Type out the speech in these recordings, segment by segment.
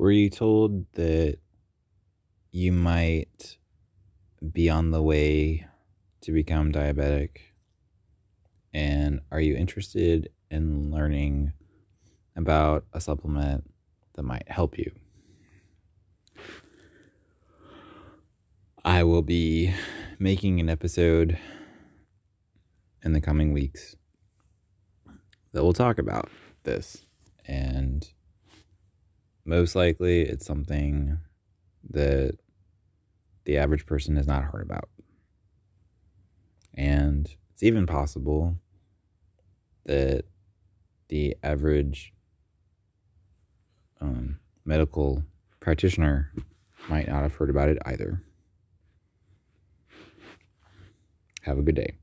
Were you told that you might be on the way to become diabetic? And are you interested in learning about a supplement that might help you? I will be making an episode in the coming weeks that will talk about this. And most likely it's something that the average person has not heard about. And it's even possible that the average um, medical practitioner might not have heard about it either. Have a good day.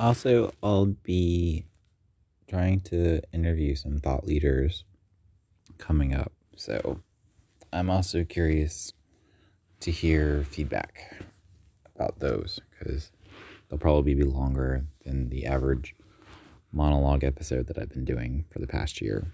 Also, I'll be trying to interview some thought leaders coming up. So, I'm also curious to hear feedback about those because they'll probably be longer than the average monologue episode that I've been doing for the past year.